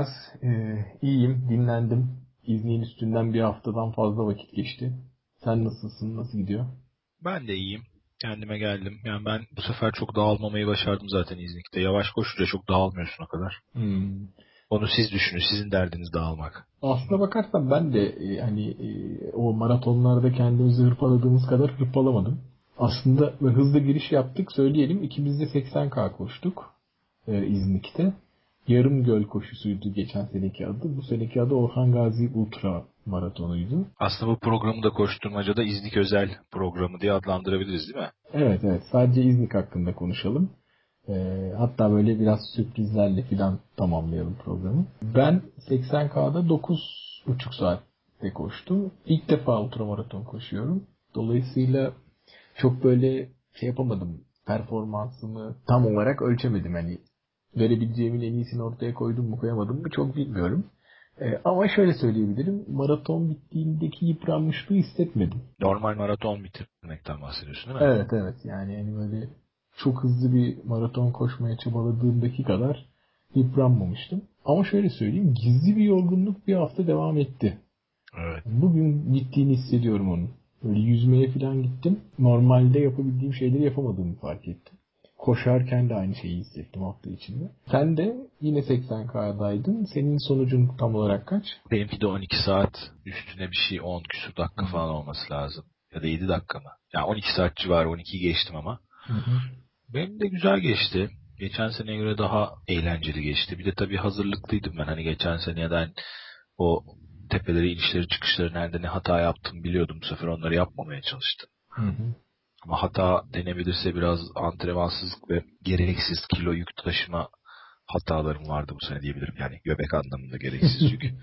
Ilgaz. Ee, iyiyim, dinlendim. İznin üstünden bir haftadan fazla vakit geçti. Sen nasılsın, nasıl gidiyor? Ben de iyiyim. Kendime geldim. Yani ben bu sefer çok dağılmamayı başardım zaten İznik'te. Yavaş koşunca çok dağılmıyorsun o kadar. Hmm. Onu siz düşünün. Sizin derdiniz dağılmak. Aslına bakarsan ben de e, hani e, o maratonlarda kendimizi hırpaladığımız kadar hırpalamadım. Aslında hızlı giriş yaptık. Söyleyelim ikimiz de 80K koştuk e, İznik'te. Yarım göl koşusuydu geçen seneki adı. Bu seneki adı Orhan Gazi Ultra Maratonuydu. Aslında bu programı da koşturmacada İznik özel programı diye adlandırabiliriz değil mi? Evet evet sadece İznik hakkında konuşalım. Ee, hatta böyle biraz sürprizlerle falan tamamlayalım programı. Ben 80K'da 9,5 saatte koştum. İlk defa ultramaraton koşuyorum. Dolayısıyla çok böyle şey yapamadım. Performansımı tam olarak ölçemedim. Hani verebileceğimin en iyisini ortaya koydum mu koyamadım mı çok bilmiyorum. Ee, ama şöyle söyleyebilirim. Maraton bittiğindeki yıpranmışlığı hissetmedim. Normal maraton bitirmekten bahsediyorsun değil mi? Evet evet yani hani böyle çok hızlı bir maraton koşmaya çabaladığımdaki kadar yıpranmamıştım. Ama şöyle söyleyeyim gizli bir yorgunluk bir hafta devam etti. Evet. Bugün gittiğini hissediyorum onun. Böyle yüzmeye falan gittim. Normalde yapabildiğim şeyleri yapamadığımı fark ettim. Koşarken de aynı şeyi hissettim hafta içinde. Sen de yine 80K'daydın. Senin sonucun tam olarak kaç? Benimki de 12 saat üstüne bir şey 10 küsur dakika falan olması lazım. Ya da 7 dakika mı? Yani 12 saat civarı 12'yi geçtim ama. Hı hı. Benim de güzel geçti. Geçen seneye göre daha eğlenceli geçti. Bir de tabii hazırlıklıydım ben. Hani geçen seneden o tepeleri, inişleri, çıkışları nerede ne hata yaptım biliyordum. Bu sefer onları yapmamaya çalıştım. Hı hı. Ama hata denebilirse biraz antrenmansızlık ve gereksiz kilo yük taşıma hatalarım vardı bu sene diyebilirim. Yani göbek anlamında gereksiz yük.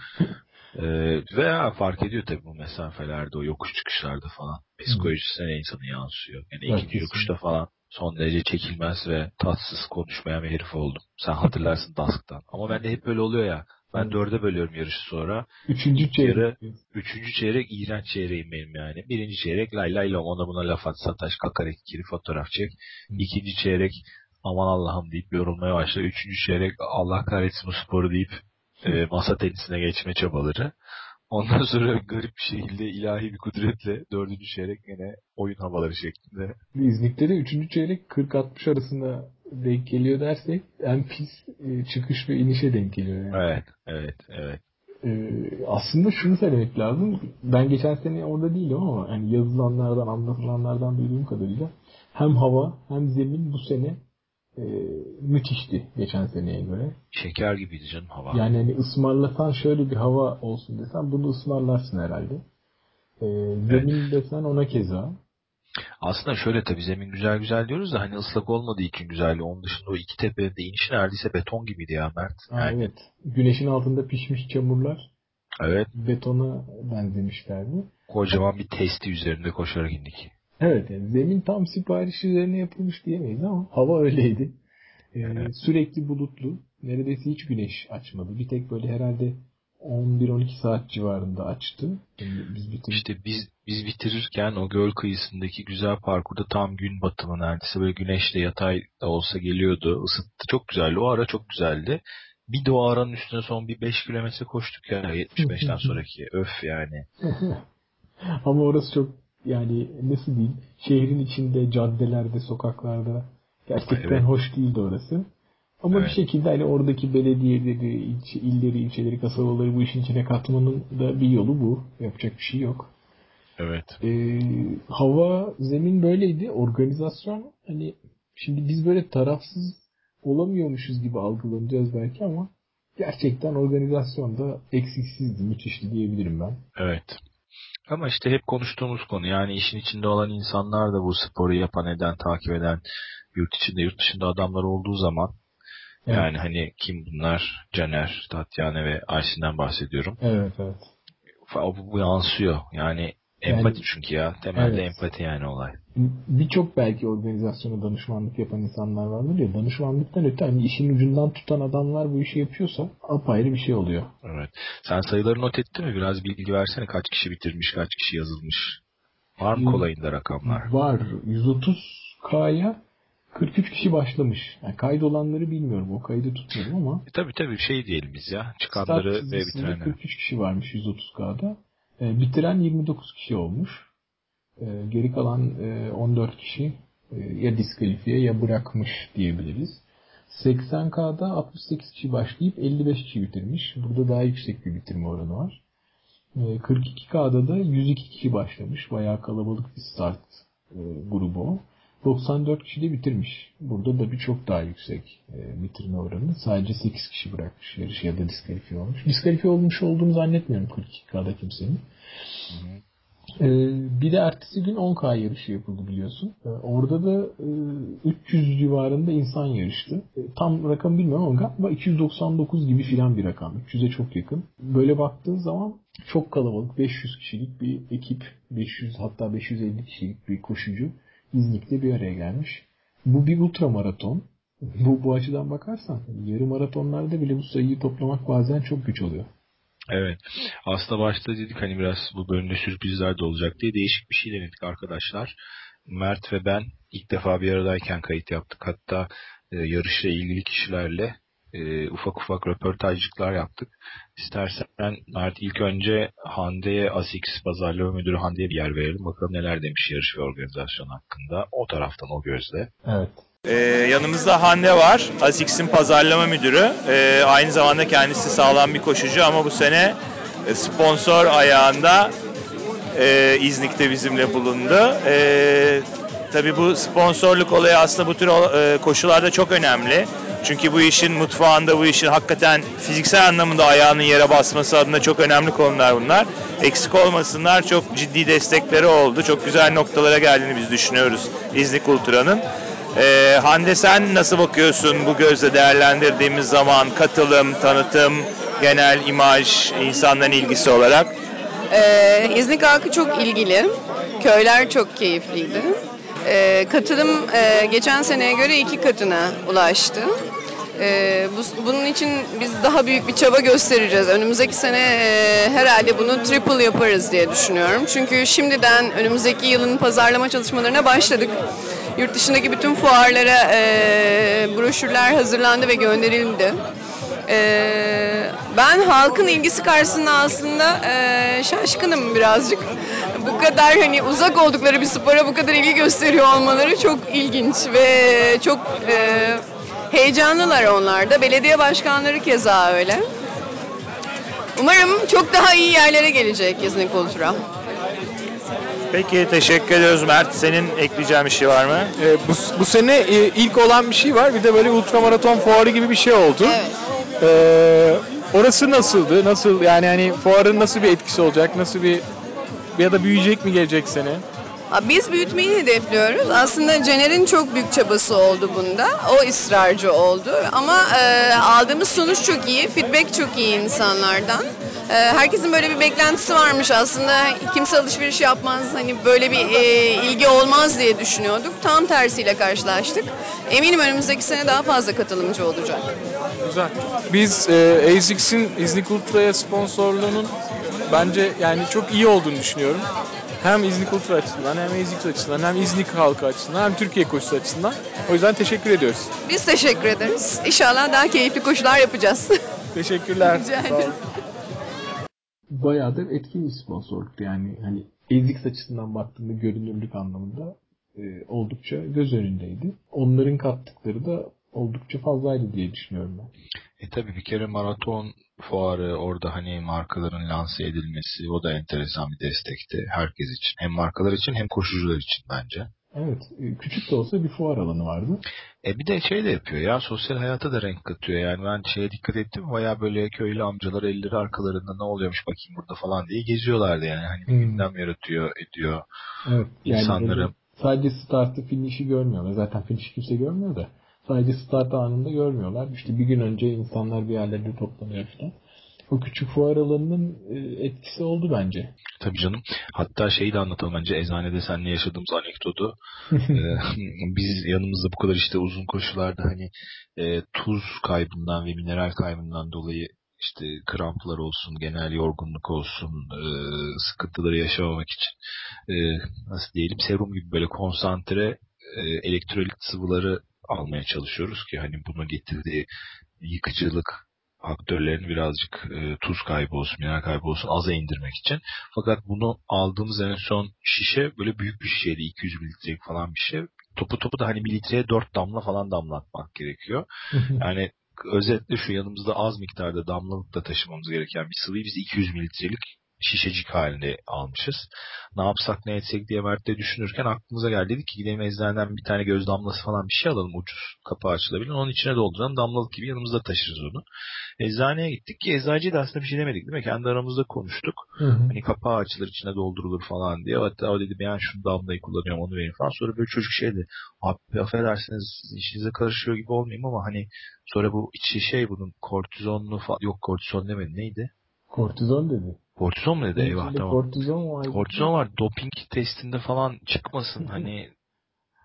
ee, veya fark ediyor tabii bu mesafelerde, o yokuş çıkışlarda falan. Psikolojisine insanı yansıyor. Yani Evet, ikinci yokuşta falan son derece çekilmez ve tatsız konuşmayan bir herif oldum. Sen hatırlarsın Dusk'tan. Ama bende hep böyle oluyor ya. Ben dörde bölüyorum yarışı sonra. Üçüncü İlk çeyrek. yarı- Üçüncü çeyrek iğrenç çeyreğim benim yani. Birinci çeyrek lay lay lom ona buna laf at sataş kakar ikili fotoğraf çek. İkinci çeyrek aman Allah'ım deyip yorulmaya başla. Üçüncü çeyrek Allah kahretsin bu sporu deyip e, masa tenisine geçme çabaları. Ondan sonra garip bir şekilde ilahi bir kudretle dördüncü çeyrek yine oyun havaları şeklinde. İznik'te de 3. çeyrek 40-60 arasında denk geliyor dersek en pis e, çıkış ve inişe denk geliyor. Yani. Evet, evet, evet. E, aslında şunu söylemek lazım. Ben geçen sene orada değilim ama yani yazılanlardan, anlatılanlardan duyduğum kadarıyla hem hava hem zemin bu sene e, müthişti geçen seneye göre. Şeker gibiydi canım hava. Yani hani ısmarlasan şöyle bir hava olsun desen bunu ısmarlarsın herhalde. E, zemin desen ona keza. Aslında şöyle tabii zemin güzel güzel diyoruz da hani ıslak olmadığı için güzeldi. Onun dışında o iki tepede inişi neredeyse beton gibiydi ya Mert. Ha, Yani, evet. Güneşin altında pişmiş çamurlar evet. betona benzemişlerdi. Kocaman bir testi üzerinde koşarak indik. Evet yani zemin tam sipariş üzerine yapılmış diyemeyiz ama hava öyleydi. Ee, Evet. Sürekli bulutlu. Neredeyse hiç güneş açmadı. Bir tek böyle herhalde 11-12 saat civarında açtı. Yani biz bitirdik. İşte biz biz bitirirken o göl kıyısındaki güzel parkurda tam gün batımı neredeyse böyle güneşle yatay da olsa geliyordu. Isıttı. Çok güzeldi. O ara çok güzeldi. Bir de o aranın üstüne son bir 5 kilometre koştuk ya 75'ten sonraki. Öf yani. ama orası çok yani nasıl diyeyim şehrin içinde caddelerde sokaklarda gerçekten Evet. hoş değildi orası. Ama Evet. bir şekilde hani oradaki belediyeleri, ilçe, illeri, ilçeleri, kasabaları bu işin içine katmanın da bir yolu bu. Yapacak bir şey yok. Evet. Ee, hava, zemin böyleydi. Organizasyon hani şimdi biz böyle tarafsız olamıyormuşuz gibi algılanacağız belki ama gerçekten organizasyon da eksiksizdi, müthişti diyebilirim ben. Evet. Ama işte hep konuştuğumuz konu yani işin içinde olan insanlar da bu sporu yapan eden, takip eden yurt içinde yurt dışında adamlar olduğu zaman evet. yani hani kim bunlar? Caner, Tatyana ve Aysin'den bahsediyorum. Evet evet. Bu, bu yansıyor. Yani Empati yani, çünkü ya. Temelde evet. empati yani olay. Birçok belki organizasyona danışmanlık yapan insanlar vardır ya. Danışmanlıktan öte hani işin ucundan tutan adamlar bu işi yapıyorsa apayrı bir şey oluyor. Evet. Sen sayıları not ettin mi? Biraz bilgi versene. Kaç kişi bitirmiş, kaç kişi yazılmış? Var mı kolayında rakamlar? Var. 130K'ya 43 kişi başlamış. Yani kaydolanları bilmiyorum. O kaydı tutmadım ama. E, tabii tabii şey diyelim biz ya. Çıkanları ve bitirenleri. 43 kişi varmış 130K'da. E, bitiren 29 kişi olmuş. E, geri kalan e, 14 kişi e, ya diskalifiye ya bırakmış diyebiliriz. 80K'da 68 kişi başlayıp 55 kişi bitirmiş. Burada daha yüksek bir bitirme oranı var. 42K'da e, da 102 kişi başlamış. Bayağı kalabalık bir start e, grubu o. 94 kişi de bitirmiş. Burada da bir çok daha yüksek e, bitirme oranı. Sadece 8 kişi bırakmış yarışı ya da diskalifiye olmuş. Diskalifiye olmuş olduğunu zannetmiyorum 42K'da kimsenin. Ee, bir de ertesi gün 10K yarışı yapıldı biliyorsun. Ee, orada da e, 300 civarında insan yarıştı. E, tam rakam bilmiyorum ama galiba 299 gibi filan bir rakam. 300'e çok yakın. Böyle baktığın zaman çok kalabalık 500 kişilik bir ekip, 500 hatta 550 kişilik bir koşucu İznik'te bir araya gelmiş. Bu bir ultra maraton. Bu, bu açıdan bakarsan yarı maratonlarda bile bu sayıyı toplamak bazen çok güç oluyor. Evet. Aslında başta dedik hani biraz bu bölümde sürprizler de olacak diye değişik bir şey denedik arkadaşlar. Mert ve ben ilk defa bir aradayken kayıt yaptık. Hatta e, yarışla ilgili kişilerle e, ufak ufak röportajcıklar yaptık. İstersen Mert ilk önce Hande'ye ASIX pazarlama müdürü Hande'ye bir yer verelim. Bakalım neler demiş yarış ve organizasyon hakkında. O taraftan o gözle. Evet. Ee, yanımızda Hande var. ASICS'in pazarlama müdürü. Ee, aynı zamanda kendisi sağlam bir koşucu ama bu sene e, sponsor ayağında e, İznik'te bizimle bulundu. E, tabii bu sponsorluk olayı aslında bu tür e, koşularda çok önemli. Çünkü bu işin mutfağında bu işin hakikaten fiziksel anlamda ayağının yere basması adına çok önemli konular bunlar. Eksik olmasınlar çok ciddi destekleri oldu. Çok güzel noktalara geldiğini biz düşünüyoruz İznik Ultra'nın. Ee, Hande sen nasıl bakıyorsun bu gözle değerlendirdiğimiz zaman katılım, tanıtım, genel imaj, insanların ilgisi olarak? Ee, İznik halkı çok ilgili. Köyler çok keyifliydi. Ee, katılım e, geçen seneye göre iki katına ulaştı. Ee, bu, bunun için biz daha büyük bir çaba göstereceğiz. Önümüzdeki sene e, herhalde bunu triple yaparız diye düşünüyorum. Çünkü şimdiden önümüzdeki yılın pazarlama çalışmalarına başladık. Yurt dışındaki bütün fuarlara e, broşürler hazırlandı ve gönderildi. E, ben halkın ilgisi karşısında aslında e, şaşkınım birazcık. Bu kadar hani uzak oldukları bir spora bu kadar ilgi gösteriyor olmaları çok ilginç ve çok e, heyecanlılar onlar da. Belediye başkanları keza öyle. Umarım çok daha iyi yerlere gelecek İznik Ultra. Peki teşekkür ediyoruz Mert. Senin ekleyeceğin bir şey var mı? Ee, bu, bu sene e, ilk olan bir şey var. Bir de böyle ultramaraton fuarı gibi bir şey oldu. Evet. Ee, orası nasıldı? Nasıl yani hani fuarın nasıl bir etkisi olacak? Nasıl bir ya da büyüyecek mi gelecek sene? Biz büyütmeyi hedefliyoruz. Aslında Cener'in çok büyük çabası oldu bunda. O ısrarcı oldu. Ama e, aldığımız sonuç çok iyi. Feedback çok iyi insanlardan. E, herkesin böyle bir beklentisi varmış aslında. Kimse alışveriş yapmaz. Hani böyle bir e, ilgi olmaz diye düşünüyorduk. Tam tersiyle karşılaştık. Eminim önümüzdeki sene daha fazla katılımcı olacak. Güzel. Biz e, ASICS'in İznik Ultra'ya sponsorluğunun bence yani çok iyi olduğunu düşünüyorum. Hem İznik Ultra açısından hem İznik açısından hem İznik halkı açısından hem Türkiye koşusu açısından. O yüzden teşekkür ediyoruz. Biz teşekkür ederiz. İnşallah daha keyifli koşular yapacağız. Teşekkürler. Rica ederim. Bayağıdır etkin bir sponsorluk yani hani ASICS açısından baktığında görünürlük anlamında e, oldukça göz önündeydi. Onların kattıkları da oldukça fazlaydı diye düşünüyorum ben. E tabi bir kere maraton fuarı orada hani markaların lanse edilmesi o da enteresan bir destekti herkes için. Hem markalar için hem koşucular için bence. Evet. Küçük de olsa bir fuar alanı vardı. E bir de şey de yapıyor ya sosyal hayata da renk katıyor yani ben şeye dikkat ettim baya böyle köylü amcalar elleri arkalarında ne oluyormuş bakayım burada falan diye geziyorlardı yani hani bir Hmm. gündem yaratıyor ediyor Evet. Yani İnsanları- böyle sadece startı finish'i görmüyorlar. Zaten finish'i kimse görmüyor da. Sadece start anında görmüyorlar. İşte bir gün önce insanlar bir yerlerde toplanıyor falan. O küçük fuar alanının e, etkisi oldu bence. tabii canım hatta şeyi de anlatalım bence eczanede seninle yaşadığımız anekdotu Ee, biz yanımızda bu kadar işte uzun koşularda hani e, tuz kaybından ve mineral kaybından dolayı işte kramplar olsun, genel yorgunluk olsun, e, sıkıntıları yaşamamak için e, nasıl diyelim serum gibi böyle konsantre e, elektrolit sıvıları almaya çalışıyoruz ki hani bunu getirdiği yıkıcılık faktörlerini birazcık e, tuz kaybı olsun, mineral kaybı olsun aza indirmek için. Fakat bunu aldığımız en son şişe böyle büyük bir şişeydi. 200 mililitrelik falan bir şey. Topu topu da hani bir litreye 4 damla falan damlatmak gerekiyor. Yani özetle şu yanımızda az miktarda damlalıkla taşımamız gereken bir sıvıyı biz 200 mililitrelik şişecik halinde almışız. Ne yapsak ne etsek diye Mert'le düşünürken aklımıza geldi. Dedik ki gidelim eczaneden bir tane göz damlası falan bir şey alalım ucuz kapağı açılabilir. Onun içine dolduralım damlalık gibi yanımızda taşırız onu. Eczaneye gittik ki eczacıya da aslında bir şey demedik değil mi? Kendi aramızda konuştuk. Hı hı. Hani kapağı açılır içine doldurulur falan diye. Hatta o dedi ben şu damlayı kullanıyorum onu verin falan. Sonra böyle çocuk şey dedi. Abi affedersiniz işinize karışıyor gibi olmayayım ama hani sonra bu içi şey bunun kortizonlu falan yok kortizon demedi neydi? Kortizon dedi. Kortizon mu dedi? Eyvah tamam. Kortizon var. Kortizon var. Doping testinde falan çıkmasın hani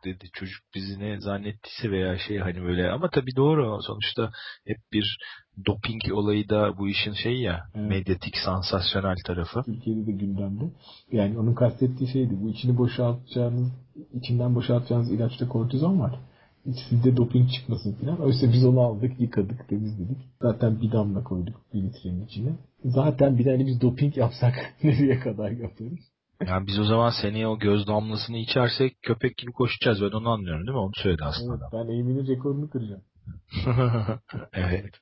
dedi çocuk bizi ne zannettiyse veya şey hani böyle ama tabii doğru sonuçta hep bir doping olayı da bu işin şeyi ya Evet. medyatik sansasyonel tarafı. Türkiye'de de gündemde. Yani onun kastettiği şeydi. Bu içini boşaltacağınız, içinden boşaltacağınız ilaçta kortizon var. Sizde doping çıkmasın falan. Oysa biz onu aldık, yıkadık, temizledik. Zaten bir damla koyduk bir litrenin içine. Zaten bir hani biz doping yapsak nereye kadar yaparız? Yani biz o zaman seneye o göz damlasını içersek köpek gibi koşacağız. Ben onu anlıyorum değil mi? Onu söyledi Evet, aslında. ben Amy'nin rekorunu kıracağım. evet.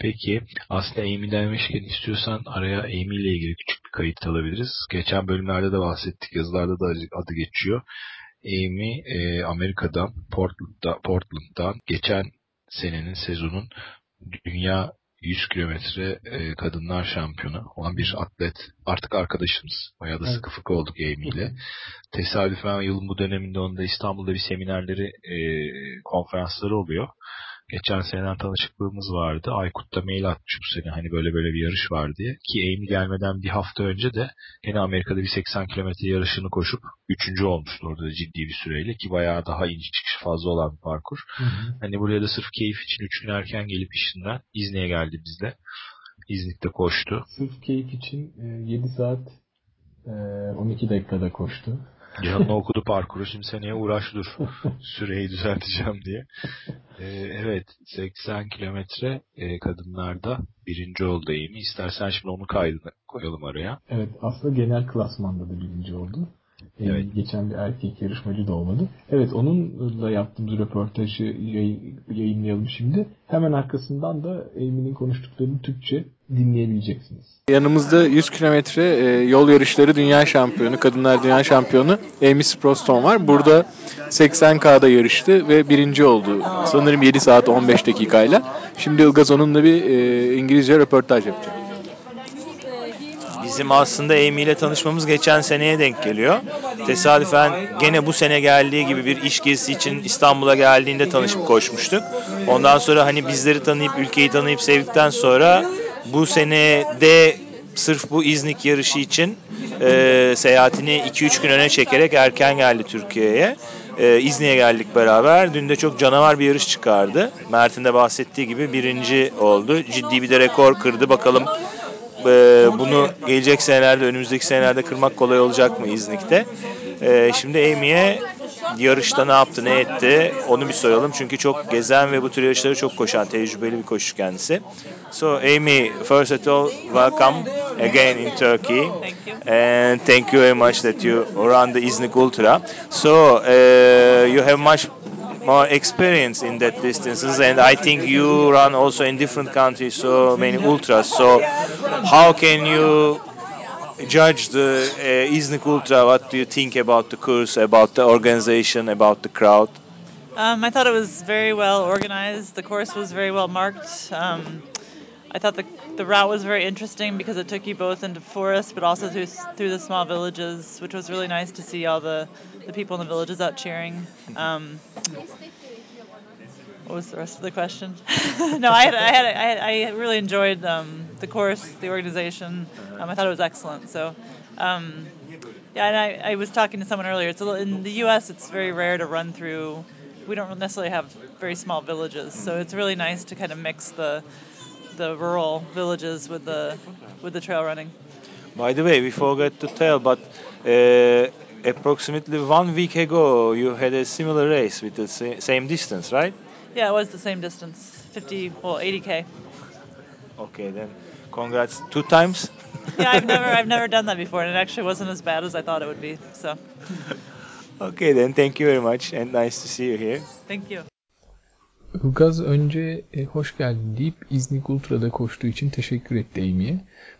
Peki aslında Amy demişken istiyorsan araya Amy ile ilgili küçük bir kayıt alabiliriz. Geçen bölümlerde de bahsettik. Yazılarda da adı geçiyor. Amy e, Amerika'dan Portland'da, Portland'dan geçen senenin sezonun dünya 100 kilometre e, kadınlar şampiyonu olan bir atlet. Artık arkadaşımız. Bayağı da Evet. sıkı fıkı olduk Amy ile. Tesadüfen yılın bu döneminde onda İstanbul'da bir seminerleri, e, konferansları oluyor. Geçen seneden tanışıklığımız vardı. Aykut da mail atmış bu sene hani böyle böyle bir yarış var diye. Ki Amy gelmeden bir hafta önce de gene Amerika'da bir 80 kilometre yarışını koşup üçüncü olmuştu orada da ciddi bir süreyle ki bayağı daha ince çıkış fazla olan bir parkur. Hani buraya da sırf keyif için 3 gün erken gelip işinden İzni'ye geldi bizle. İznik'te koştu. Sırf keyif için e, 7 saat e, 12 dakikada koştu. Canlı okudu parkuru. Şimdi seneye uğraş dur. Süreyi düzelteceğim diye. Ee, evet 80 kilometre e, kadınlarda birinci oldu Amy. İstersen şimdi onun kaydını koyalım araya. Evet aslında genel klasmanda da birinci oldu. Ee, Evet. Geçen bir erkek yarışmacı da olmadı. Evet onunla yaptığımız röportajı yay- yayınlayalım şimdi. Hemen arkasından da Amy'nin konuştuklarını Türkçe dinleyebileceksiniz. Yanımızda 100 kilometre e, yol yarışları dünya şampiyonu, kadınlar dünya şampiyonu Amy Sproston var. Burada 80K'da yarıştı ve birinci oldu. Sanırım 7 saat 15 dakikayla. Şimdi Ilgaz onunla bir e, İngilizce röportaj yapacak. Bizim aslında Amy ile tanışmamız geçen seneye denk geliyor. Tesadüfen gene bu sene geldiği gibi bir iş gezisi için İstanbul'a geldiğinde tanışıp koşmuştuk. Ondan sonra hani bizleri tanıyıp ülkeyi tanıyıp sevdikten sonra bu sene de sırf bu İznik yarışı için e, seyahatini 2-3 gün öne çekerek erken geldi Türkiye'ye. E, İznik'e geldik beraber. Dün de çok canavar bir yarış çıkardı. Mert'in de bahsettiği gibi birinci oldu. Ciddi bir de rekor kırdı. Bakalım e, bunu gelecek senelerde, önümüzdeki senelerde kırmak kolay olacak mı İznik'te? E, şimdi Amy'ye yarışta ne yaptı, ne etti onu bir soralım. Çünkü çok gezen ve bu tür yarışları çok koşan, tecrübeli bir koşu kendisi. So Amy, first of all, welcome again in Turkey. And thank you very much that you run the İznik Ultra. So uh, you have much more experience in that distances and I think you run also in different countries so many ultras so how can you judge the uh, Iznik Ultra, what do you think about the course, about the organization, about the crowd? Um, I thought it was very well organized. The course was very well marked. Um, I thought the the route was very interesting because it took you both into forest, but also through through the small villages, which was really nice to see all the the people in the villages out cheering. Um, what was the rest of the question? no, I had, I had, I, had, I really enjoyed um, the course, the organization. Um, I thought it was excellent. So, um, yeah, and I, I was talking to someone earlier. It's little, in the U.S. It's very rare to run through. We don't necessarily have very small villages, so it's really nice to kind of mix the the rural villages with the with the trail running. By the way, we forgot to tell, but uh, approximately one week ago you had a similar race with the same distance, right? Yeah, it was the same distance, 50, well, 80k. Okay, then congrats two times. yeah, I've never I've never done that before, and it actually wasn't as bad as I thought it would be. So. okay, then thank you very much, and nice to see you here. Thank you. Ilgaz önce e, hoş geldin deyip İznik Ultra'da koştuğu için teşekkür etti Amy'ye.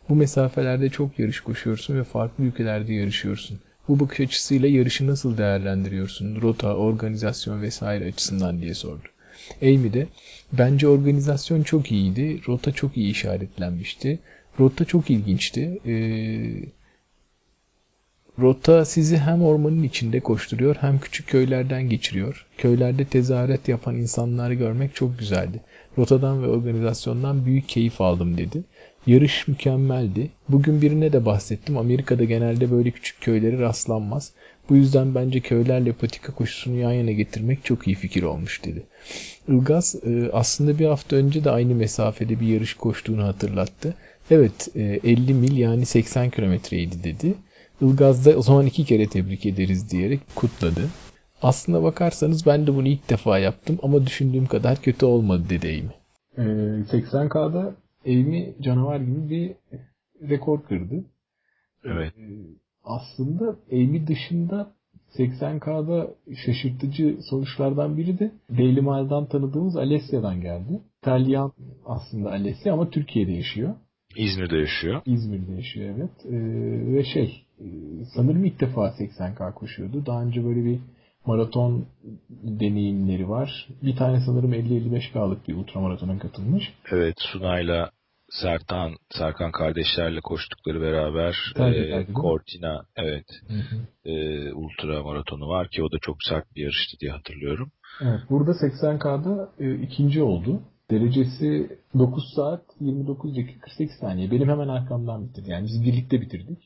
Bu mesafelerde çok yarış koşuyorsun ve farklı ülkelerde yarışıyorsun. Bu bakış açısıyla yarışı nasıl değerlendiriyorsun? Rota, organizasyon vesaire açısından diye sordu. Amy de bence organizasyon çok iyiydi. Rota çok iyi işaretlenmişti. Rota çok ilginçti. Ee, Rota sizi hem ormanın içinde koşturuyor hem küçük köylerden geçiriyor. Köylerde tezahürat yapan insanları görmek çok güzeldi. Rotadan ve organizasyondan büyük keyif aldım dedi. Yarış mükemmeldi. Bugün birine de bahsettim. Amerika'da genelde böyle küçük köyleri rastlanmaz. Bu yüzden bence köylerle patika koşusunu yan yana getirmek çok iyi fikir olmuş dedi. Ilgaz e, aslında bir hafta önce de aynı mesafede bir yarış koştuğunu hatırlattı. Evet 50 e, mil yani 80 kilometreydi dedi. Ilgaz da o zaman iki kere tebrik ederiz diyerek kutladı. Aslında bakarsanız ben de bunu ilk defa yaptım ama düşündüğüm kadar kötü olmadı dedi Amy. Ee, 80K'da Amy canavar gibi bir rekor kırdı. Evet. Ee, aslında Amy dışında 80K'da şaşırtıcı sonuçlardan biri de Daily Mail'dan tanıdığımız Alessia'dan geldi. İtalyan aslında Alessia ama Türkiye'de yaşıyor. İzmir'de yaşıyor. İzmir'de yaşıyor evet. Ee, ve şey e, sanırım ilk defa 80K koşuyordu. Daha önce böyle bir maraton deneyimleri var. Bir tane sanırım 50-55K'lık bir ultramaratona katılmış. Evet Sunay'la Sertan, Serkan kardeşlerle koştukları beraber e, Cortina evet E, ultra maratonu var ki o da çok sert bir yarıştı diye hatırlıyorum. Evet burada 80K'da e, ikinci oldu. Derecesi 9 saat 29 dakika 48 saniye. Benim hemen arkamdan bitirdi. Yani biz birlikte bitirdik.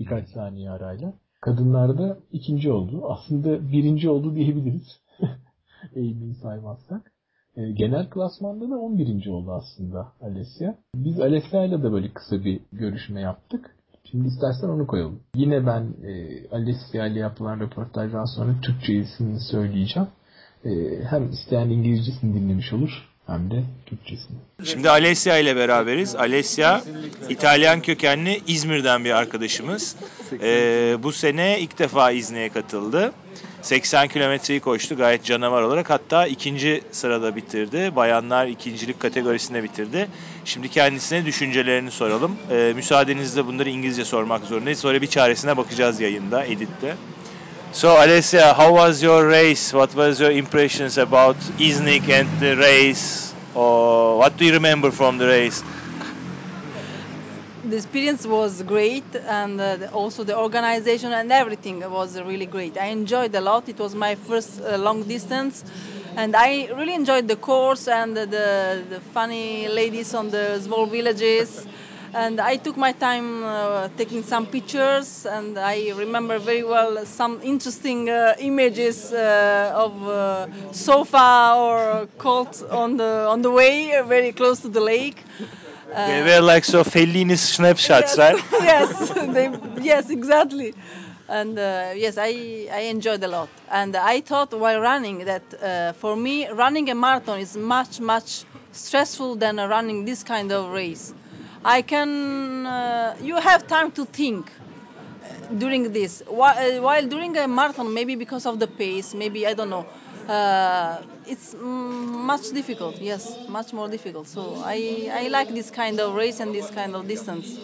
Birkaç saniye arayla. Kadınlarda ikinci oldu. Aslında birinci oldu diyebiliriz. Amy'yi saymazsak. E, genel klasmanda da 11. oldu aslında Alessia. Biz Alessia ile de böyle kısa bir görüşme yaptık. Şimdi istersen onu koyalım. Yine ben e, Alessia ile yapılan röportajdan sonra Türkçesini söyleyeceğim. E, hem isteyen İngilizcesini dinlemiş olur hem de Türkçesini. Şimdi Alessia ile beraberiz. Alessia İtalyan kökenli İzmir'den bir arkadaşımız. Ee, bu sene ilk defa İznik'e katıldı. 80 kilometreyi koştu gayet canavar olarak. Hatta ikinci sırada bitirdi. Bayanlar ikincilik kategorisinde bitirdi. Şimdi kendisine düşüncelerini soralım. Ee, müsaadenizle bunları İngilizce sormak zorundayız. Sonra bir çaresine bakacağız yayında, editte. So Alessia, how was your race? What was your impressions about Iznik and the race? Or what do you remember from the race? The experience was great, and uh, also the organization and everything was really great. I enjoyed a lot. It was my first uh, long distance, and I really enjoyed the course and the, the, the funny ladies on the small villages and I took my time uh, taking some pictures, and I remember very well some interesting uh, images uh, of uh, sofa or cult on the on the way, very close to the lake. they were like so Fellini's snapshots, yes, right? yes, they, yes, exactly. And uh, yes, I, I enjoyed a lot. And I thought while running that uh, for me, running a marathon is much, much stressful than running this kind of race I can. Uh, you have time to think during this. While, uh, while during a marathon, maybe because of the pace, maybe I don't know. uh, it's mm, much difficult. Yes, much more difficult. So I I like this kind of race and this kind of distance.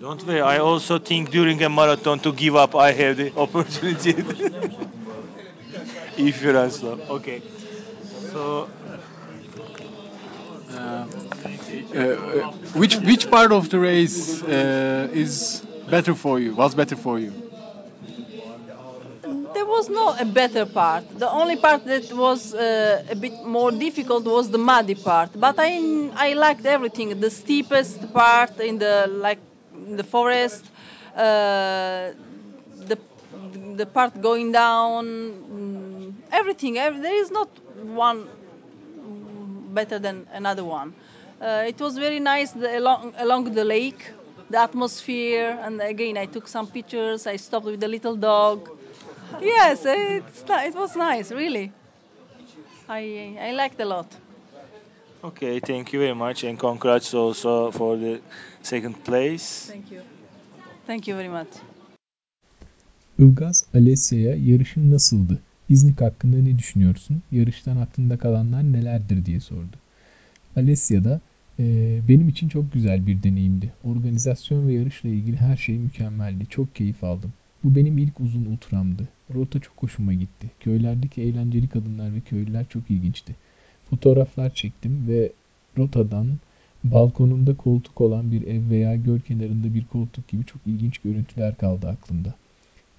Don't worry, I also think during a marathon to give up, I have the opportunity. if you run slow. Okay. So, Uh, uh, which which part of the race uh, is better for you? Was better for you? There was no a better part. The only part that was uh, a bit more difficult was the muddy part. But I I liked everything. The steepest part in the like in the forest, uh, the the part going down, mm, everything. Ev- There is not one better than another one. Uh, it was very nice the, along along the lake, the atmosphere, and again I took some pictures. I stopped with the little dog. Yes, it's it was nice, really. I I liked a lot. okay, thank you very much, and congrats also for the second place. Thank you. Thank you very much. Ilgaz Alessia'ya yarışın nasıldı? İznik hakkında ne düşünüyorsun? Yarıştan aklında kalanlar nelerdir diye sordu. Alessia da "Eee, benim için çok güzel bir deneyimdi. Organizasyon ve yarışla ilgili her şey mükemmeldi. Çok keyif aldım. Bu benim ilk uzun ultramdı. Rota çok hoşuma gitti. Köylerdeki eğlenceli kadınlar ve köylüler çok ilginçti. Fotoğraflar çektim ve rotadan balkonunda koltuk olan bir ev veya göl kenarında bir koltuk gibi çok ilginç görüntüler kaldı aklımda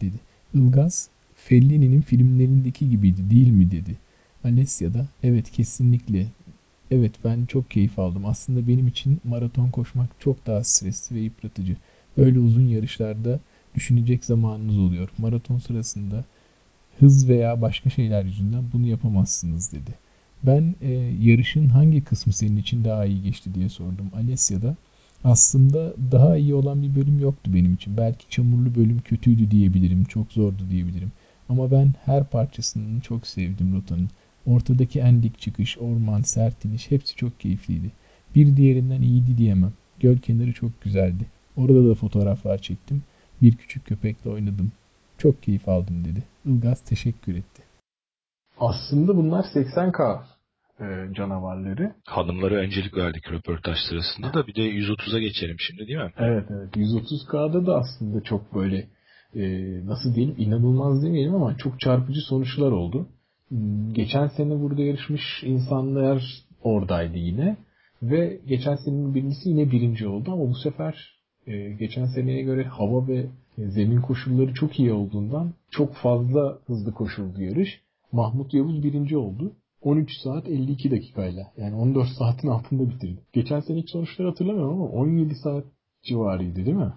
dedi. Ilgaz, Fellini'nin filmlerindeki gibiydi değil mi dedi. Alessia da evet kesinlikle. Evet ben çok keyif aldım. Aslında benim için maraton koşmak çok daha stresli ve yıpratıcı. Böyle uzun yarışlarda düşünecek zamanınız oluyor. Maraton sırasında hız veya başka şeyler yüzünden bunu yapamazsınız dedi. Ben e, yarışın hangi kısmı senin için daha iyi geçti diye sordum. Alessia da aslında daha iyi olan bir bölüm yoktu benim için. Belki çamurlu bölüm kötüydü diyebilirim, çok zordu diyebilirim. Ama ben her parçasını çok sevdim rotanın. Ortadaki en dik çıkış, orman, sert iniş hepsi çok keyifliydi. Bir diğerinden iyiydi diyemem. Göl kenarı çok güzeldi. Orada da fotoğraflar çektim. Bir küçük köpekle oynadım. Çok keyif aldım dedi. Ilgaz teşekkür etti. Aslında bunlar 80K e, canavarları. Hanımlara öncelik verdik röportaj sırasında da bir de 130'a geçelim şimdi değil mi? Evet evet. 130K'da da aslında çok böyle e, nasıl diyelim inanılmaz demeyelim ama çok çarpıcı sonuçlar oldu. Geçen sene burada yarışmış insanlar oradaydı yine. Ve geçen senenin birincisi yine birinci oldu ama bu sefer e, geçen seneye göre hava ve zemin koşulları çok iyi olduğundan çok fazla hızlı koşuldu yarış. Mahmut Yavuz birinci oldu. 13 saat 52 dakikayla. Yani 14 saatin altında bitirdi. Geçen seneki sonuçları hatırlamıyorum ama 17 saat civarıydı değil mi?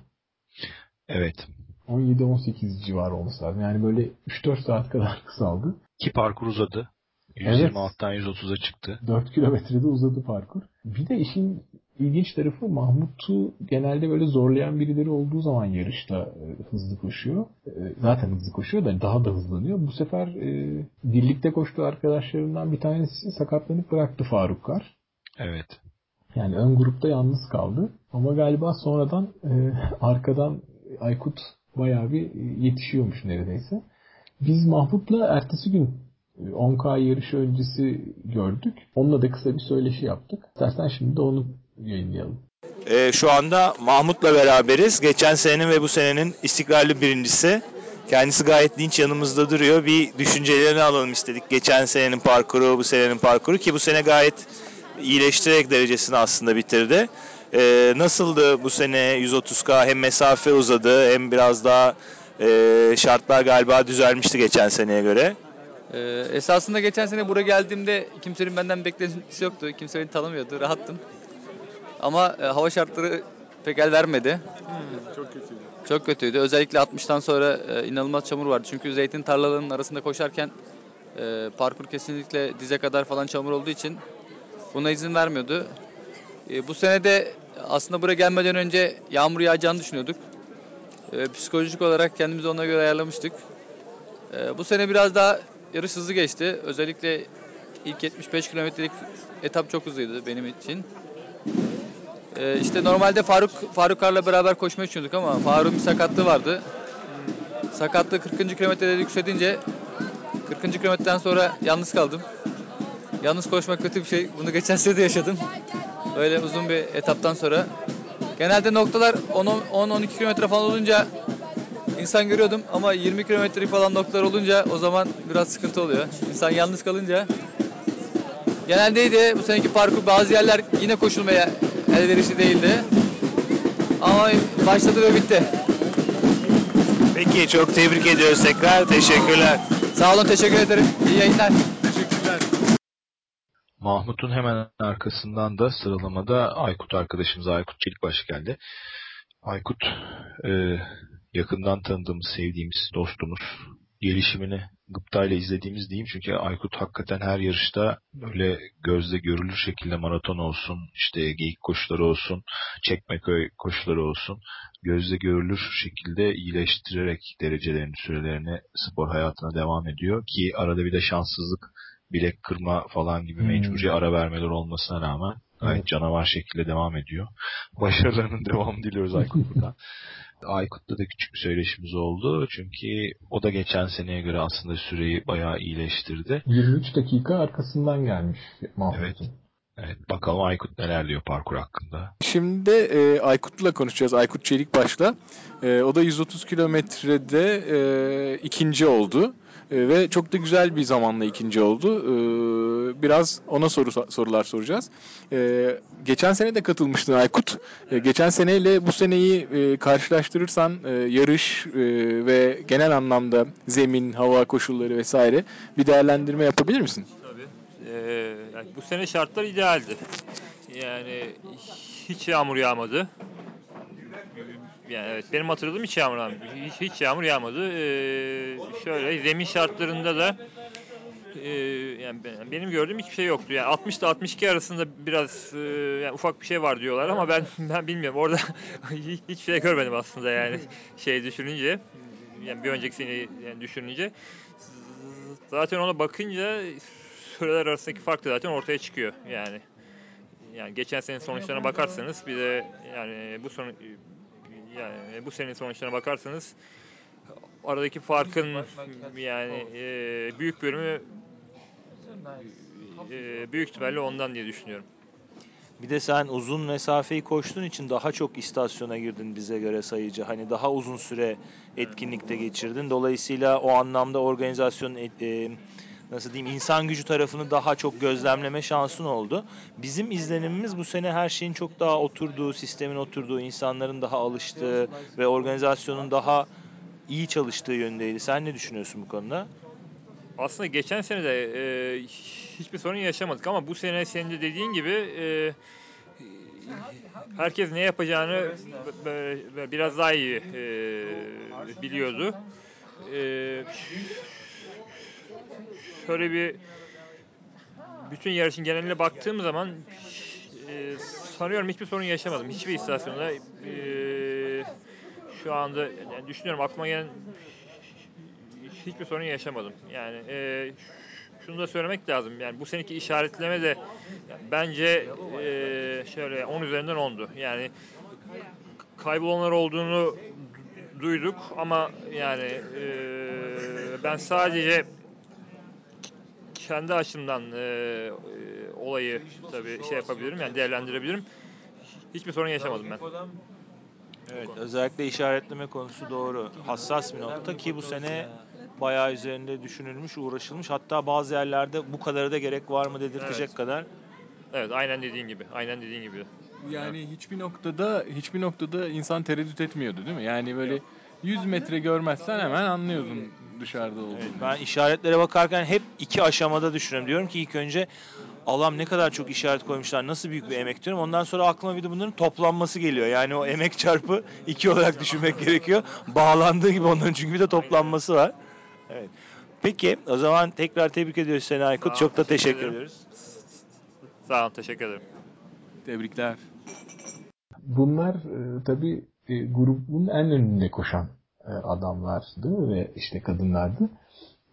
Evet. 17-18 civarı olması lazım. Yani böyle 3-4 saat kadar kısaldı. Ki parkur uzadı. Evet. 126'dan 130'a çıktı. 4 kilometrede uzadı parkur. Bir de işin ilginç tarafı Mahmut'u genelde böyle zorlayan birileri olduğu zaman yarışta e, hızlı koşuyor. E, zaten hızlı koşuyor da daha da hızlanıyor. Bu sefer e, birlikte koştuğu arkadaşlarından bir tanesi sakatlanıp bıraktı Faruk Kar. Evet. Yani ön grupta yalnız kaldı. Ama galiba sonradan e, arkadan Aykut bayağı bir yetişiyormuş neredeyse. Biz Mahmut'la ertesi gün e, 10K yarışı öncesi gördük. Onunla da kısa bir söyleşi yaptık. İstersen şimdi de onu yayınlayalım. Ee, şu anda Mahmut'la beraberiz. Geçen senenin ve bu senenin istikrarlı birincisi. Kendisi gayet dinç yanımızda duruyor. Bir düşüncelerini alalım istedik. Geçen senenin parkuru, bu senenin parkuru ki bu sene gayet iyileştirerek derecesini aslında bitirdi. Ee, nasıldı bu sene 130K? Hem mesafe uzadı hem biraz daha e, şartlar galiba düzelmişti geçen seneye göre. Ee, esasında geçen sene buraya geldiğimde kimsenin benden beklentisi yoktu. Kimse beni tanımıyordu. Rahattım. Ama e, hava şartları pek el vermedi. Çok kötüydü. Çok kötüydü. Özellikle 60'tan sonra e, inanılmaz çamur vardı. Çünkü zeytin tarlalarının arasında koşarken e, parkur kesinlikle dize kadar falan çamur olduğu için buna izin vermiyordu. E, bu sene de aslında buraya gelmeden önce yağmur yağacağını düşünüyorduk. E, psikolojik olarak kendimizi ona göre ayarlamıştık. E, bu sene biraz daha yarış hızlı geçti. Özellikle ilk 75 kilometrelik etap çok hızlıydı benim için. E, işte normalde Faruk Faruk Kar'la beraber koşmayı düşündük ama Faruk'un bir sakatlığı vardı. Sakatlığı 40. kilometrede yükselince 40. kilometreden sonra yalnız kaldım. Yalnız koşmak kötü bir şey. Bunu geçen sene de yaşadım. Böyle uzun bir etaptan sonra. Genelde noktalar 10-12 kilometre falan olunca insan görüyordum ama 20 kilometre falan noktalar olunca o zaman biraz sıkıntı oluyor. İnsan yalnız kalınca Geneldeydi bu seneki parkur bazı yerler yine koşulmaya elverişli değildi. Ama başladı ve bitti. Peki çok tebrik ediyoruz tekrar. Teşekkürler. Sağ olun teşekkür ederim. İyi yayınlar. Mahmut'un hemen arkasından da sıralamada Aykut arkadaşımız Aykut Çelikbaş geldi. Aykut e, yakından tanıdığımız, sevdiğimiz dostumuz. Gelişimini gıptayla izlediğimiz diyeyim çünkü Aykut hakikaten her yarışta böyle gözle görülür şekilde maraton olsun, işte geyik koşuları olsun, çekmeköy koşuları olsun gözle görülür şekilde iyileştirerek derecelerini, sürelerini spor hayatına devam ediyor ki arada bir de şanssızlık bilek kırma falan gibi Hmm. mecburi ara vermeler olmasına rağmen gayet Evet. canavar şekilde devam ediyor. Başarılarının devamını diliyoruz Aykut buradan. Aykut'la da küçük bir söyleşimiz oldu. Çünkü o da geçen seneye göre aslında süreyi bayağı iyileştirdi. 23 dakika arkasından gelmiş Mahmut'un. Evet. Evet bakalım Aykut neler diyor parkur hakkında. Şimdi de e, Aykut'la konuşacağız. Aykut Çelikbaş'la. E, o da 130 kilometrede e, ikinci oldu. E, ve çok da güzel bir zamanla ikinci oldu. E, biraz ona soru sorular soracağız. E, geçen sene de katılmıştın Aykut. E, geçen seneyle bu seneyi e, karşılaştırırsan e, yarış e, ve genel anlamda zemin, hava koşulları vesaire bir değerlendirme yapabilir misin? Tabii. Ee, yani bu sene şartlar idealdi. Yani hiç yağmur yağmadı. Yani evet benim hatırladığım hiç yağmur yağmadı. Hiç, hiç yağmur yağmadı. Ee, şöyle zemin şartlarında da e, yani ben- benim gördüğüm hiçbir şey yoktu. Yani 60 ile 62 arasında biraz e, yani ufak bir şey var diyorlar ama ben ben bilmiyorum. Orada hiç, hiçbir şey görmedim aslında yani şey düşününce. Yani bir önceki seneyi yani düşününce. Zaten ona bakınca süreler arasındaki fark da zaten ortaya çıkıyor yani. Yani geçen senenin sonuçlarına bakarsanız bir de yani bu son yani bu senenin sonuçlarına bakarsanız aradaki farkın yani e, büyük bölümü e, büyük ihtimalle ondan diye düşünüyorum. Bir de sen uzun mesafeyi koştuğun için daha çok istasyona girdin bize göre sayıcı. Hani daha uzun süre etkinlikte geçirdin. Dolayısıyla o anlamda organizasyonun et- e, nasıl diyeyim insan gücü tarafını daha çok gözlemleme şansın oldu. Bizim izlenimimiz bu sene her şeyin çok daha oturduğu, sistemin oturduğu, insanların daha alıştığı ve organizasyonun daha iyi çalıştığı yöndeydi. Sen ne düşünüyorsun bu konuda? Aslında geçen sene de e, hiçbir sorun yaşamadık ama bu sene senin de dediğin gibi e, herkes ne yapacağını biraz daha iyi e, biliyordu. E, şöyle bir bütün yarışın geneline baktığım zaman e, sanıyorum hiçbir sorun yaşamadım. Hiçbir istasyonda e, şu anda yani düşünüyorum aklıma gelen hiçbir sorun yaşamadım. Yani e, şunu da söylemek lazım. Yani bu seneki işaretleme de bence e, şöyle 10 üzerinden 10'du. Yani kaybolanlar olduğunu duyduk ama yani e, ben sadece kendi açımdan e, e, olayı tabii şey yapabilirim yani değerlendirebilirim. Hiçbir sorun yaşamadım ben. Evet, özellikle işaretleme konusu doğru. Hassas bir nokta ki bu sene bayağı üzerinde düşünülmüş, uğraşılmış. Hatta bazı yerlerde bu kadarı da gerek var mı dedirtecek Evet. kadar. Evet aynen dediğin gibi. Aynen dediğin gibi. Yani hiçbir noktada hiçbir noktada insan tereddüt etmiyordu değil mi? Yani böyle 100 metre görmezsen hemen anlıyordun dışarıda olduğunu. Evet, ben işaretlere bakarken hep iki aşamada düşünüyorum. Diyorum ki ilk önce Allah'ım ne kadar çok işaret koymuşlar, nasıl büyük bir emek diyorum. Ondan sonra aklıma bir de bunların toplanması geliyor. Yani o emek çarpı iki olarak düşünmek gerekiyor. Bağlandığı gibi onların çünkü bir de toplanması var. Evet. Peki o zaman tekrar tebrik ediyoruz seni Aykut. Sağ ol, Çok da teşekkür teşekkür ederim. ediyoruz. Sağ olun teşekkür ederim. Tebrikler. Bunlar e, tabii e, grubun en önünde koşan e, adamlardı ve işte kadınlardı.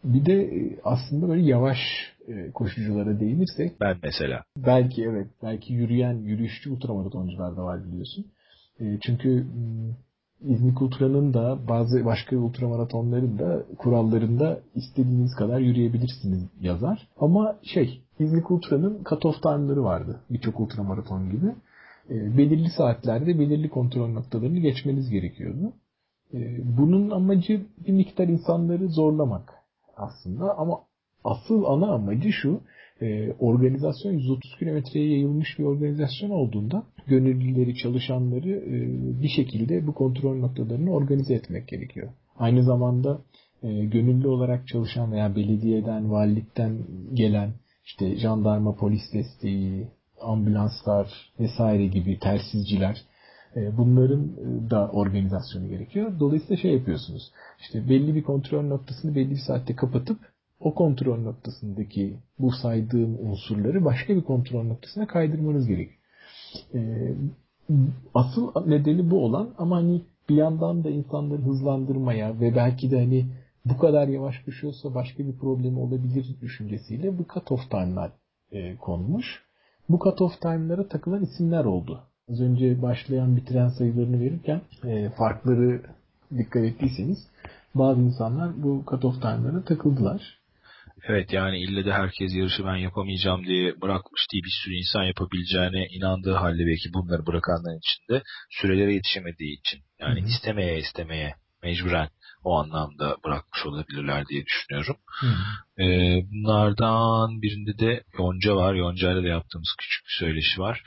Bir de e, aslında böyle yavaş e, koşuculara değinirsek Ben mesela. belki evet belki yürüyen yürüyüşçü ultramaratoncular da var biliyorsun. E, çünkü m, İznik Ultra'nın da bazı başka ultramaratonların da kurallarında istediğiniz kadar yürüyebilirsiniz yazar. Ama şey İznik Ultra'nın cut-off time'ları vardı. Birçok ultramaraton gibi. E, belirli saatlerde belirli kontrol noktalarını geçmeniz gerekiyordu. E, bunun amacı bir miktar insanları zorlamak aslında ama asıl ana amacı şu e, organizasyon 130 kilometreye yayılmış bir organizasyon olduğunda gönüllüleri, çalışanları bir şekilde bu kontrol noktalarını organize etmek gerekiyor. Aynı zamanda gönüllü olarak çalışan veya belediyeden, valilikten gelen işte jandarma, polis desteği, ambulanslar vesaire gibi telsizciler e, bunların e, da organizasyonu gerekiyor. Dolayısıyla şey yapıyorsunuz. İşte belli bir kontrol noktasını belli bir saatte kapatıp o kontrol noktasındaki bu saydığım unsurları başka bir kontrol noktasına kaydırmanız gerekiyor. E, asıl nedeni bu olan ama hani bir yandan da insanları hızlandırmaya ve belki de hani bu kadar yavaş koşuyorsa başka bir problemi olabilir düşüncesiyle bu cut-off time'lar konmuş. Bu cut-off time'lara takılan isimler oldu. Az önce başlayan bitiren sayılarını verirken e, farkları dikkat ettiyseniz bazı insanlar bu cut-off time'lara takıldılar. Evet yani ille de herkes yarışı ben yapamayacağım diye bırakmış değil bir sürü insan yapabileceğine inandığı halde belki bunları bırakanların içinde sürelere yetişemediği için yani Hı-hı. istemeye istemeye mecburen o anlamda bırakmış olabilirler diye düşünüyorum. Ee, bunlardan birinde de Yonca var. Yonca'yla da yaptığımız küçük bir söyleşi var.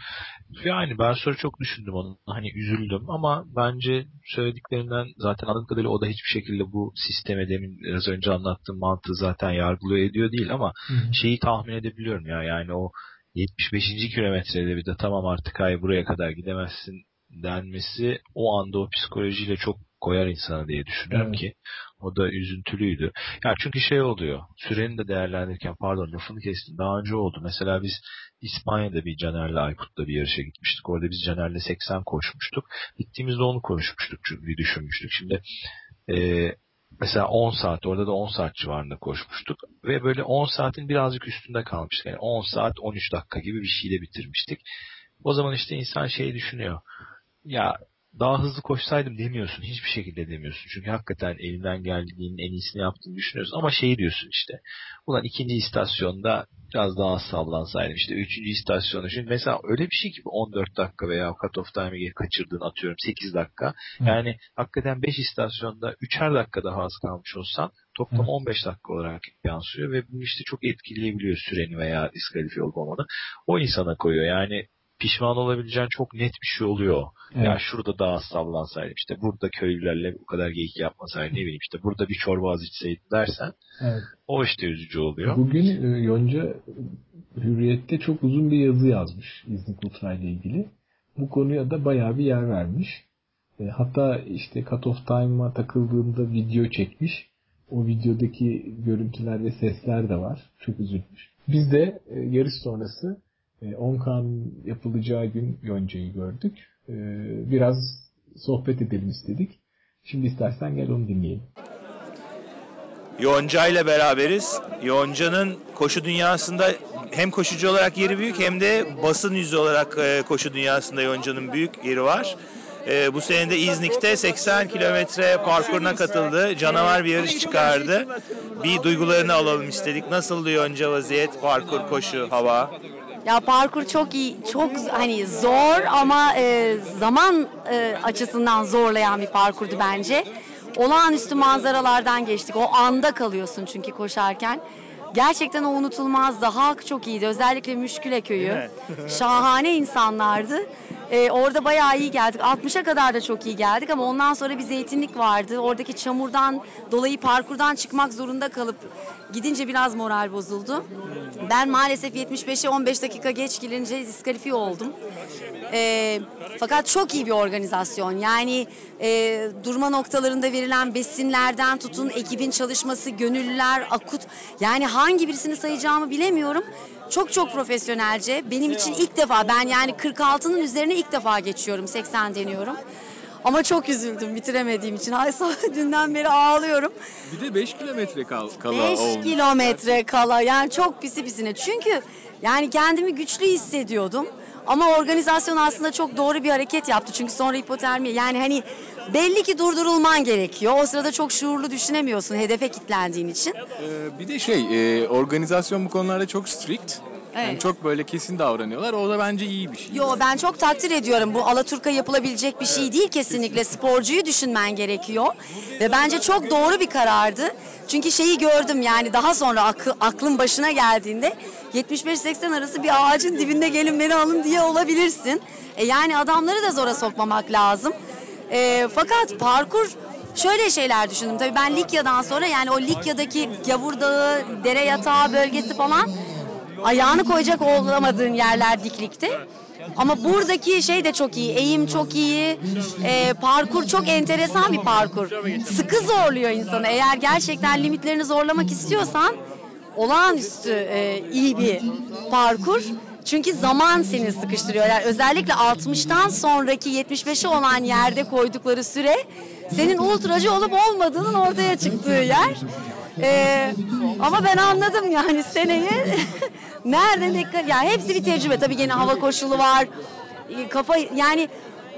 Yani ben sonra çok düşündüm onu. Hani üzüldüm ama bence söylediklerinden zaten anladığım kadarıyla o da hiçbir şekilde bu sisteme demin biraz önce anlattığım mantığı zaten yargılıyor ediyor değil ama Hı. şeyi tahmin edebiliyorum ya yani o 75. kilometrede bir de tamam artık ay buraya kadar gidemezsin denmesi o anda o psikolojiyle çok koyar insana diye düşünüyorum evet. ki o da üzüntülüydü. Ya çünkü şey oluyor. Süreni de değerlendirirken pardon lafını kestim. Daha önce oldu. Mesela biz İspanya'da bir Caner'le Aykut'la bir yarışa gitmiştik. Orada biz Caner'le 80 koşmuştuk. Gittiğimizde onu konuşmuştuk. Bir düşünmüştük. Şimdi e, mesela 10 saat orada da 10 saat civarında koşmuştuk. Ve böyle 10 saatin birazcık üstünde kalmıştık. Yani 10 saat 13 dakika gibi bir şeyle bitirmiştik. O zaman işte insan şey düşünüyor. Ya daha hızlı koşsaydım demiyorsun. Hiçbir şekilde demiyorsun. Çünkü hakikaten elinden geldiğinin en iyisini yaptığını düşünüyorsun. Ama şeyi diyorsun işte. Ulan ikinci istasyonda biraz daha sallansaydım. işte üçüncü istasyonda. Şimdi mesela öyle bir şey ki 14 dakika veya cut off time'i kaçırdığın atıyorum 8 dakika. Hı. Yani hakikaten 5 istasyonda 3'er dakika daha az kalmış olsan toplam Hı. 15 dakika olarak yansıyor ve bu işte çok etkileyebiliyor süreni veya diskalifiye olmamanı. O insana koyuyor. Yani pişman olabileceğin çok net bir şey oluyor. Evet. Ya şurada daha sallansaydım işte burada köylülerle bu kadar geyik yapmasaydım ne bileyim işte burada bir çorba az içseydim dersen evet. o işte üzücü oluyor. Bugün e, Yonca Hürriyet'te çok uzun bir yazı yazmış İznik Ultra ile ilgili. Bu konuya da bayağı bir yer vermiş. E, hatta işte Cut Off Time'a takıldığında video çekmiş. O videodaki görüntüler ve sesler de var. Çok üzülmüş. Biz de e, yarış sonrası 10K'nın e, yapılacağı gün Yonca'yı gördük. E, biraz sohbet edelim istedik. Şimdi istersen gel onu dinleyelim. Yonca ile beraberiz. Yonca'nın koşu dünyasında hem koşucu olarak yeri büyük hem de basın yüzü olarak e, koşu dünyasında Yonca'nın büyük yeri var. bu sene de İznik'te 80 kilometre parkuruna katıldı. Canavar bir yarış çıkardı. Bir duygularını alalım istedik. Nasıldı Yonca vaziyet, parkur, koşu, hava? Ya parkur çok iyi, çok hani zor ama e, zaman e, açısından zorlayan bir parkurdu bence. Olağanüstü manzaralardan geçtik. O anda kalıyorsun çünkü koşarken. Gerçekten o unutulmazdı. Halk çok iyiydi. Özellikle Müşküle köyü. Şahane insanlardı. Ee, orada bayağı iyi geldik. 60'a kadar da çok iyi geldik ama ondan sonra bir zeytinlik vardı. Oradaki çamurdan dolayı parkurdan çıkmak zorunda kalıp gidince biraz moral bozuldu. Ben maalesef 75'e 15 dakika geç gelince diskalifiye oldum. E, fakat çok iyi bir organizasyon. Yani e, durma noktalarında verilen besinlerden tutun, ekibin çalışması, gönüllüler, akut. Yani hangi birisini sayacağımı bilemiyorum. Çok çok profesyonelce. Benim için ilk defa ben yani 46'nın üzerine ilk defa geçiyorum. 80 deniyorum. Ama çok üzüldüm bitiremediğim için. Ay dünden beri ağlıyorum. Bir de 5 kilometre kal kala 5 olmuş. kilometre kala yani çok pisi pisine. Çünkü yani kendimi güçlü hissediyordum. Ama organizasyon aslında çok doğru bir hareket yaptı. Çünkü sonra hipotermi yani hani belli ki durdurulman gerekiyor. O sırada çok şuurlu düşünemiyorsun hedefe kilitlendiğin için. Ee, bir de şey e, organizasyon bu konularda çok strict. Yani Evet. çok böyle kesin davranıyorlar. O da bence iyi bir şey. Yo ben çok takdir ediyorum. Bu Alaturka yapılabilecek bir şey değil kesinlikle. Sporcuyu düşünmen gerekiyor. Ve bence çok doğru bir karardı. Çünkü şeyi gördüm yani daha sonra akı, aklın başına geldiğinde 75-80 arası bir ağacın dibinde gelin beni alın diye olabilirsin. E yani adamları da zora sokmamak lazım. E, fakat parkur şöyle şeyler düşündüm. Tabii ben Likya'dan sonra yani o Likya'daki Gavur Dağı, dere yatağı bölgesi falan ayağını koyacak olamadığın yerler diklikte. Ama buradaki şey de çok iyi, eğim çok iyi, e, parkur çok enteresan bir parkur. Sıkı zorluyor insanı. Eğer gerçekten limitlerini zorlamak istiyorsan olağanüstü e, iyi bir parkur. Çünkü zaman seni sıkıştırıyor. Yani özellikle 60'tan sonraki 75'e olan yerde koydukları süre senin ultracı olup olmadığının ortaya çıktığı yer. Ee, ama ben anladım yani seneyi nerede ne kadar ya hepsi bir tecrübe tabii gene hava koşulu var e, kafa yani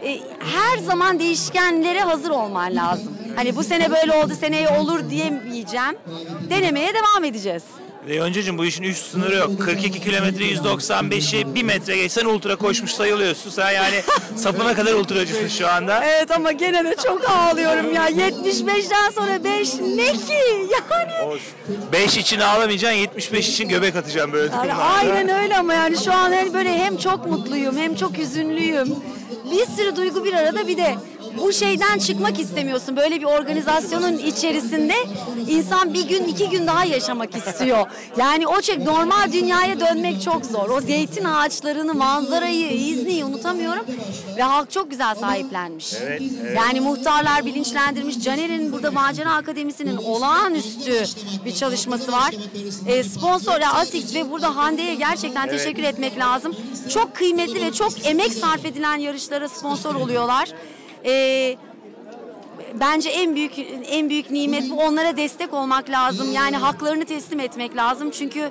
e, her zaman değişkenlere hazır olman lazım. Hani bu sene böyle oldu seneye olur diyemeyeceğim. Denemeye devam edeceğiz. Leyoncacığım bu işin üst sınırı yok. 42 kilometre 195'i 1 metre geçsen ultra koşmuş sayılıyorsun. Sen yani sapına kadar ultracısın şu anda. Evet ama gene de çok ağlıyorum ya. 75'ten sonra 5 ne ki? Yani 5 için ağlamayacaksın 75 için göbek atacaksın böyle Yani aynen öyle ama yani şu an hani böyle hem çok mutluyum hem çok hüzünlüyüm. Bir sürü duygu bir arada bir de bu şeyden çıkmak istemiyorsun. Böyle bir organizasyonun içerisinde insan bir gün iki gün daha yaşamak istiyor. Yani o şey normal dünyaya dönmek çok zor. O zeytin ağaçlarını, manzarayı, İzni'yi unutamıyorum. Ve halk çok güzel sahiplenmiş. Evet, evet. Yani muhtarlar bilinçlendirmiş. Caner'in burada Macera Akademisi'nin olağanüstü bir çalışması var. E, sponsor ya Asix ve burada Hande'ye gerçekten Evet. teşekkür etmek lazım. Çok kıymetli ve çok emek sarf edilen yarışlara sponsor oluyorlar. E, bence en büyük en büyük nimet bu. Onlara destek olmak lazım. Yani haklarını teslim etmek lazım. Çünkü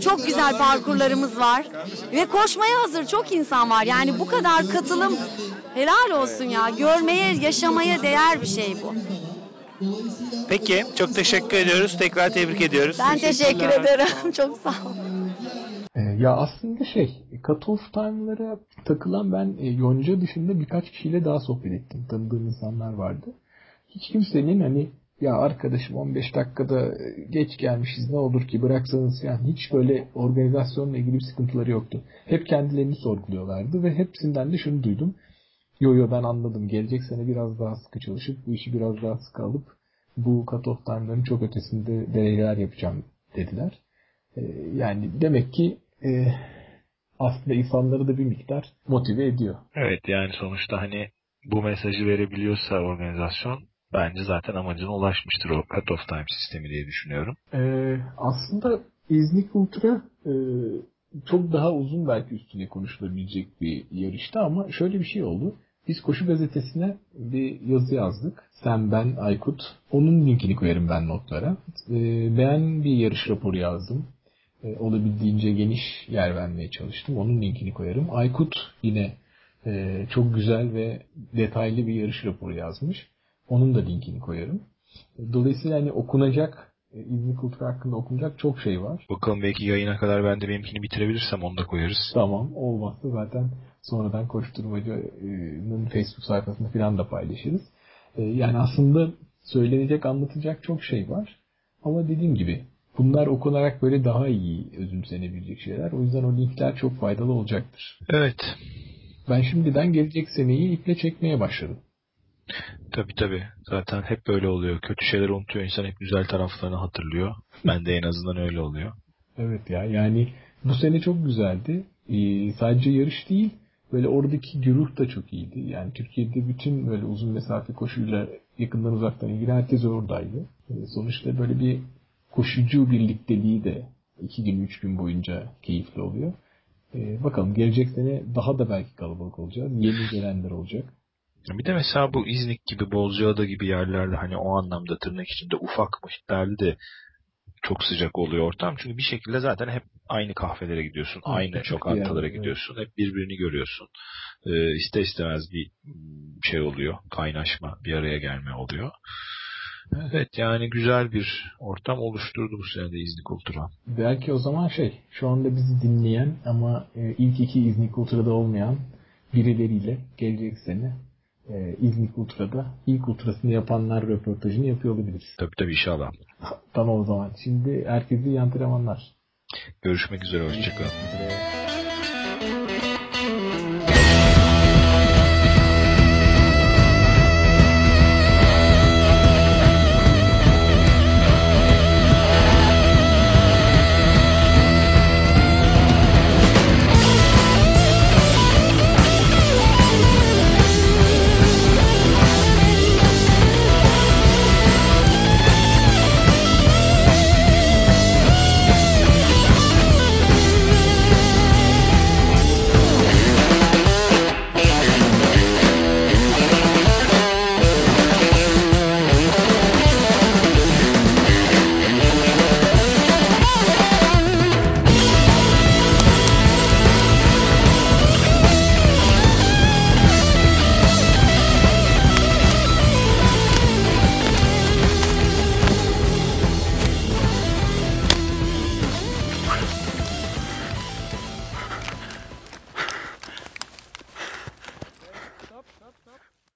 çok güzel parkurlarımız var ve koşmaya hazır çok insan var. Yani bu kadar katılım helal olsun ya. Görmeye, yaşamaya değer bir şey bu. Peki çok teşekkür ediyoruz. Tekrar tebrik ediyoruz. Ben teşekkür ederim. Çok sağ ol. Ee, ya aslında şey, cut-off time'lara takılan ben e, Yonca dışında birkaç kişiyle daha sohbet ettim. Tanıdığım insanlar vardı. Hiç kimsenin hani ya arkadaşım 15 dakikada e, geç gelmişiz ne olur ki bıraksanız yani hiç böyle organizasyonla ilgili bir sıkıntıları yoktu. Hep kendilerini sorguluyorlardı ve hepsinden de şunu duydum. Yo yo ben anladım. Gelecek sene biraz daha sıkı çalışıp bu işi biraz daha sıkı alıp bu cut-off time'ların çok ötesinde dereceler yapacağım dediler. Ee, yani demek ki e, aslında insanları da bir miktar motive ediyor. Evet yani sonuçta hani bu mesajı verebiliyorsa organizasyon bence zaten amacına ulaşmıştır o cut-off time sistemi diye düşünüyorum. Ee, aslında İznik Ultra e, çok daha uzun belki üstüne konuşulabilecek bir yarıştı ama şöyle bir şey oldu. Biz Koşu Gazetesi'ne bir yazı yazdık. Sen, ben, Aykut. Onun linkini koyarım ben notlara. Ee, ben bir yarış raporu yazdım. Ee, olabildiğince geniş yer vermeye çalıştım. Onun linkini koyarım. Aykut yine e, çok güzel ve detaylı bir yarış raporu yazmış. Onun da linkini koyarım. Dolayısıyla hani okunacak, e, İznik Ultra hakkında okunacak çok şey var. Bakalım belki yayına kadar ben de benimkini bitirebilirsem onu da koyarız. Tamam. Olmazsa zaten sonradan koşturmacının Facebook sayfasında falan da paylaşırız. Ee, Yani aslında söylenecek, anlatacak çok şey var. Ama dediğim gibi bunlar okunarak böyle daha iyi özümsenebilecek şeyler. O yüzden o linkler çok faydalı olacaktır. Evet. Ben şimdiden gelecek seneyi iple çekmeye başladım. Tabii tabii. Zaten hep böyle oluyor. Kötü şeyler unutuyor. İnsan hep güzel taraflarını hatırlıyor. Ben de en azından öyle oluyor. Evet ya yani bu sene çok güzeldi. Ee, sadece yarış değil böyle oradaki güruh da çok iyiydi. Yani Türkiye'de bütün böyle uzun mesafe koşuyla yakından uzaktan ilgili herkes oradaydı. Ee, sonuçta böyle bir koşucu birlikteliği de iki gün üç gün boyunca keyifli oluyor. Ee, bakalım gelecek sene daha da belki kalabalık olacağız. Yeni gelenler olacak. Bir de mesela bu İznik gibi, Bozcaada gibi yerlerde hani o anlamda tırnak içinde ufak muhitlerde de çok sıcak oluyor ortam. Çünkü bir şekilde zaten hep aynı kahvelere gidiyorsun. Aynı lokantalara yani, gidiyorsun. Hep birbirini görüyorsun. Ee, ister istemez bir şey oluyor. Kaynaşma, bir araya gelme oluyor. Evet yani güzel bir ortam oluşturdu bu sene de İznik Ultra. Belki o zaman şey şu anda bizi dinleyen ama e, ilk iki İznik Ultra'da olmayan birileriyle gelecek sene e, İznik Ultra'da ilk ultrasını yapanlar röportajını yapıyor olabiliriz. Tabii tabii inşallah. tamam o zaman. Şimdi herkese iyi antrenmanlar. Görüşmek üzere. Hoşçakalın. Görüşmek üzere.